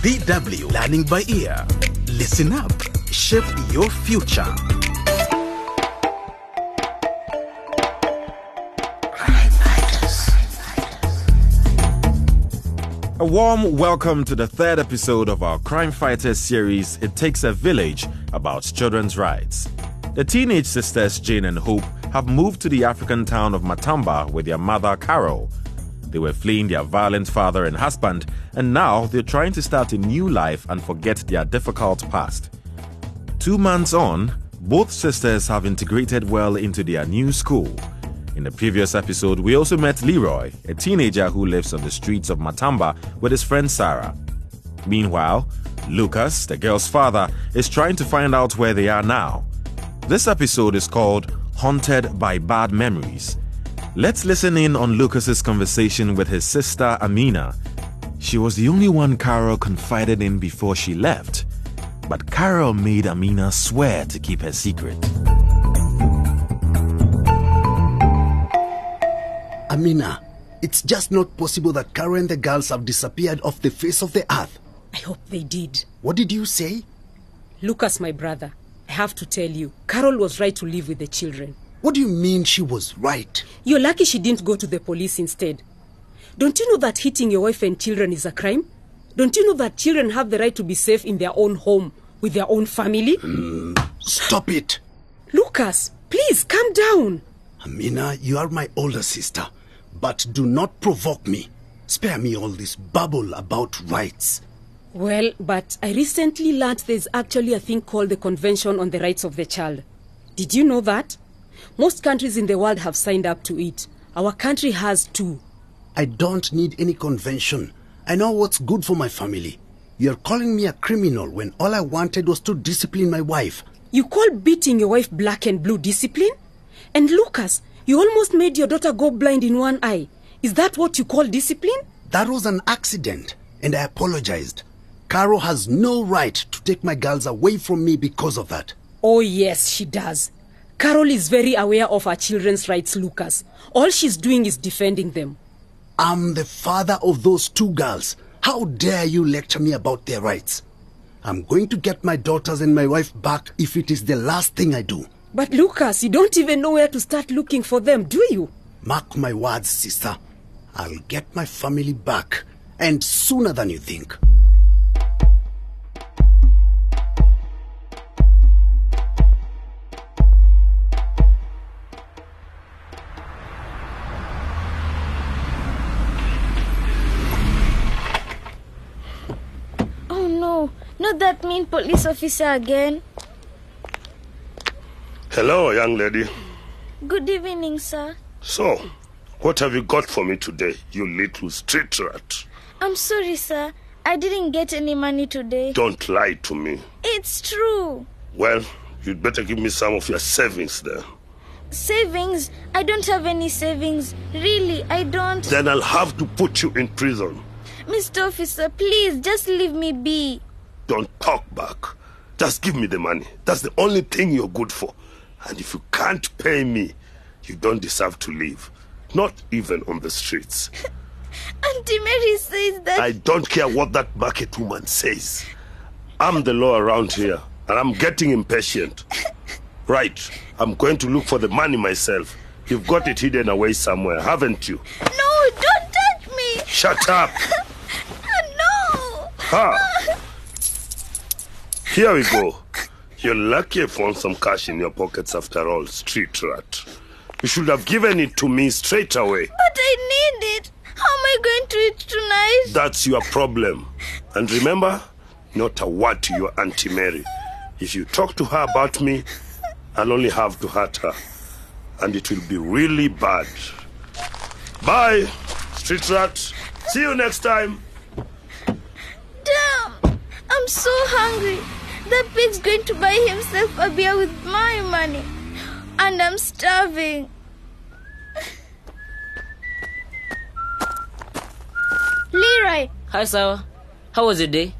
DW Learning by Ear. Listen up, shape your future. A warm welcome to the third episode of our Crime Fighters series, It Takes a Village, about children's rights. The teenage sisters, Jane and Hope, have moved to the African town of Matamba with their mother, Carol. They were fleeing their violent father and husband, and now they're trying to start a new life and forget their difficult past. Two months on, both sisters have integrated well into their new school. In the previous episode, we also met Leroy, a teenager who lives on the streets of Matamba with his friend Sarah. Meanwhile, Lucas, the girl's father, is trying to find out where they are now. This episode is called Haunted by Bad Memories. Let's listen in on Lucas's conversation with his sister Amina. She was the only one Carol confided in before she left, but Carol made Amina swear to keep her secret. Amina, it's just not possible that Carol and the girls have disappeared off the face of the earth. I hope they did. What did you say? Lucas, my brother, I have to tell you, Carol was right to live with the children. What do you mean she was right? You're lucky she didn't go to the police instead. Don't you know that hitting your wife and children is a crime? Don't you know that children have the right to be safe in their own home with their own family? Mm, stop it. Lucas, please calm down. Amina, you are my older sister, but do not provoke me. Spare me all this babble about rights. Well, but I recently learned there's actually a thing called the Convention on the Rights of the Child. Did you know that? Most countries in the world have signed up to it. Our country has too. I don't need any convention. I know what's good for my family. You're calling me a criminal when all I wanted was to discipline my wife. You call beating your wife black and blue discipline? And Lucas, you almost made your daughter go blind in one eye. Is that what you call discipline? That was an accident, and I apologized. Carol has no right to take my girls away from me because of that. Oh, yes, she does. Carol is very aware of her children's rights, Lucas. All she's doing is defending them. I'm the father of those two girls. How dare you lecture me about their rights? I'm going to get my daughters and my wife back if it is the last thing I do. But Lucas, you don't even know where to start looking for them, do you? Mark my words, sister. I'll get my family back, and sooner than you think. Mean police officer again. Hello, young lady. Good evening, sir. So, what have you got for me today, you little street rat? I'm sorry, sir. I didn't get any money today. Don't lie to me. It's true. Well, you'd better give me some of your savings there. Savings? I don't have any savings. Really, I don't. Then I'll have to put you in prison. Mr. Officer, please just leave me be. Don't talk back. Just give me the money. That's the only thing you're good for. And if you can't pay me, you don't deserve to live. Not even on the streets. Auntie Mary says that. I don't care what that market woman says. I'm the law around here, and I'm getting impatient. Right, I'm going to look for the money myself. You've got it hidden away somewhere, haven't you? No, don't touch me. Shut up! no. Ha! Here we go. You're lucky I found some cash in your pockets after all, street rat. You should have given it to me straight away. But I need it. How am I going to eat tonight? That's your problem. And remember, not a word to your Auntie Mary. If you talk to her about me, I'll only have to hurt her. And it will be really bad. Bye, street rat. See you next time. Damn! I'm so hungry. The pig's going to buy himself a beer with my money. And I'm starving. Leroy, Hi, Sarah. How was your day?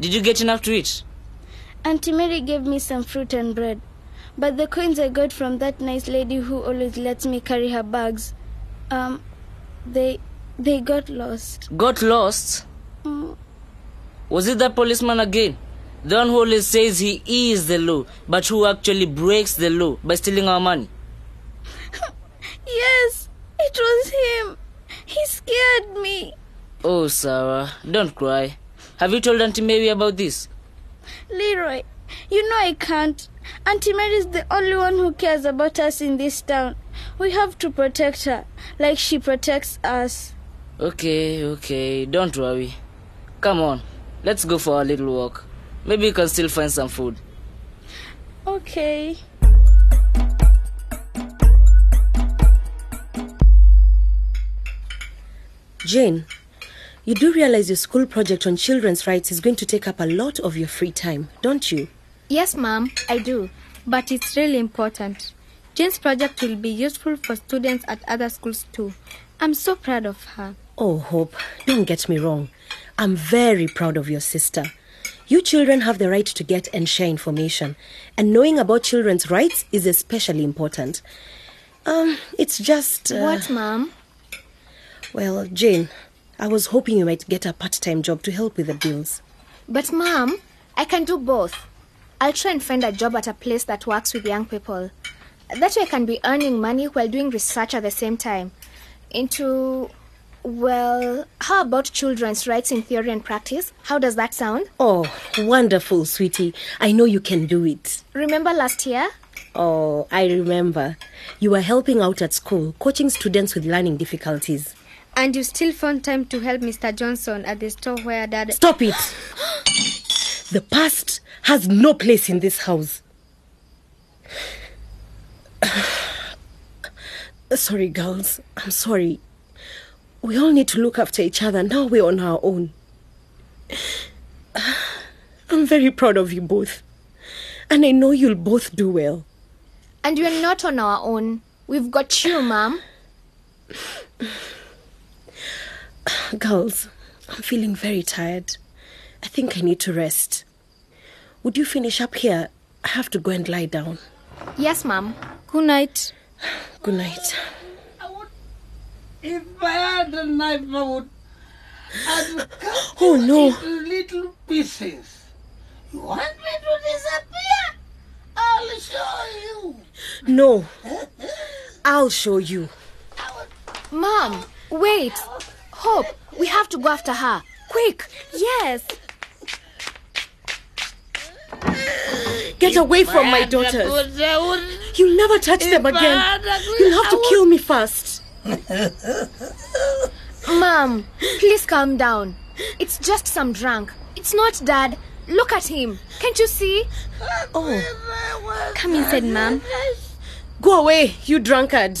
Did you get enough to eat? Auntie Mary gave me some fruit and bread. But the coins I got from that nice lady who always lets me carry her bags, um, they they got lost. Got lost? Mm, Was it that policeman again? The one who always says he is the law, but who actually breaks the law by stealing our money? Yes, it was him. He scared me. Oh, Sarah, don't cry. Have you told Auntie Mary about this? Leroy, you know I can't. Auntie Mary is the only one who cares about us in this town. We have to protect her, like she protects us. Okay, okay, don't worry. Come on, let's go for a little walk. Maybe you can still find some food. Okay. Jane, you do realize your school project on children's rights is going to take up a lot of your free time, don't you? Yes, ma'am, I do. But it's really important. Jane's project will be useful for students at other schools too. I'm so proud of her. Oh, Hope, don't get me wrong. I'm very proud of your sister. You children have the right to get and share information, and knowing about children's rights is especially important. Um, it's just. Uh, What, ma'am? Well, Jane, I was hoping you might get a part time job to help with the bills. But, ma'am, I can do both. I'll try and find a job at a place that works with young people. That way I can be earning money while doing research at the same time. Into, well, how about children's rights in theory and practice? How does that sound? Oh, wonderful, sweetie. I know you can do it. Remember last year? Oh, I remember. You were helping out at school, coaching students with learning difficulties. And you still found time to help Mr. Johnson at the store where Dad. Stop it! The past has no place in this house. sorry, girls. I'm sorry. We all need to look after each other. Now we're on our own. I'm very proud of you both. And I know you'll both do well. And we're not on our own. We've got you, ma'am. Girls, I'm feeling very tired. I think I need to rest. Would you finish up here? I have to go and lie down. Yes, ma'am. Good night. Good night. If I had a knife, I would. I'd cut Oh, you no. into little pieces. You want me to disappear? I'll show you. No. I'll show you. Mom, wait. Hope, we have to go after her. Quick. Yes. Get away from my daughters. You'll never touch them again. You'll have to kill me first. Mom, please calm down. It's just some drunk. It's not Dad. Look at him. Can't you see? Oh, Come inside, Mom. go away, you drunkard.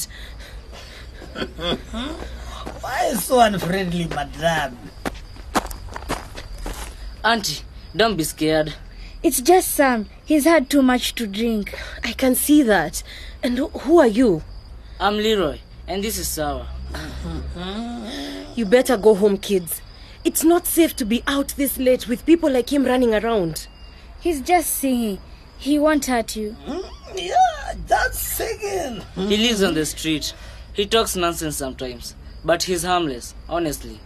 Why so unfriendly, madam? Auntie, don't be scared. It's just Sam. He's had too much to drink. I can see that. And who- who are you? I'm Leroy, and this is Sarah. You better go home, kids. It's not safe to be out this late with people like him running around. He's just singing. He won't hurt you. Mm, yeah, that's singing. He lives on the street. He talks nonsense sometimes, but he's harmless, honestly.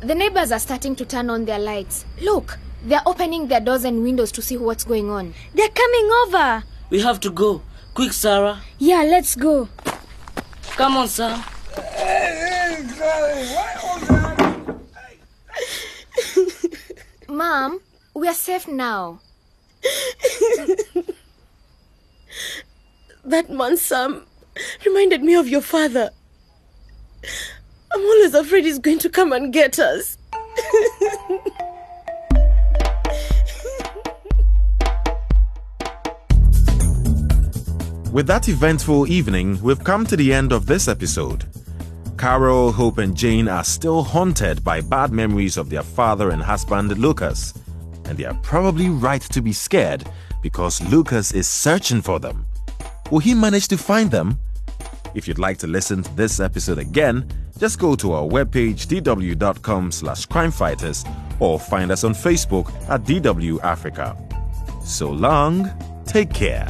The neighbors are starting to turn on their lights. Look, they're opening their doors and windows to see what's going on. They're coming over. We have to go. Quick, Sarah. Yeah, let's go. Come on, Sam. Mom, we are safe now. That man, Sam, reminded me of your father. I'm always afraid he's going to come and get us. With that eventful evening, we've come to the end of this episode. Carol, Hope, and Jane are still haunted by bad memories of their father and husband, Lucas. And they are probably right to be scared because Lucas is searching for them. Will he manage to find them? If you'd like to listen to this episode again, just go to our webpage dw.com slash crimefighters or find us on Facebook at DW Africa. So long, take care.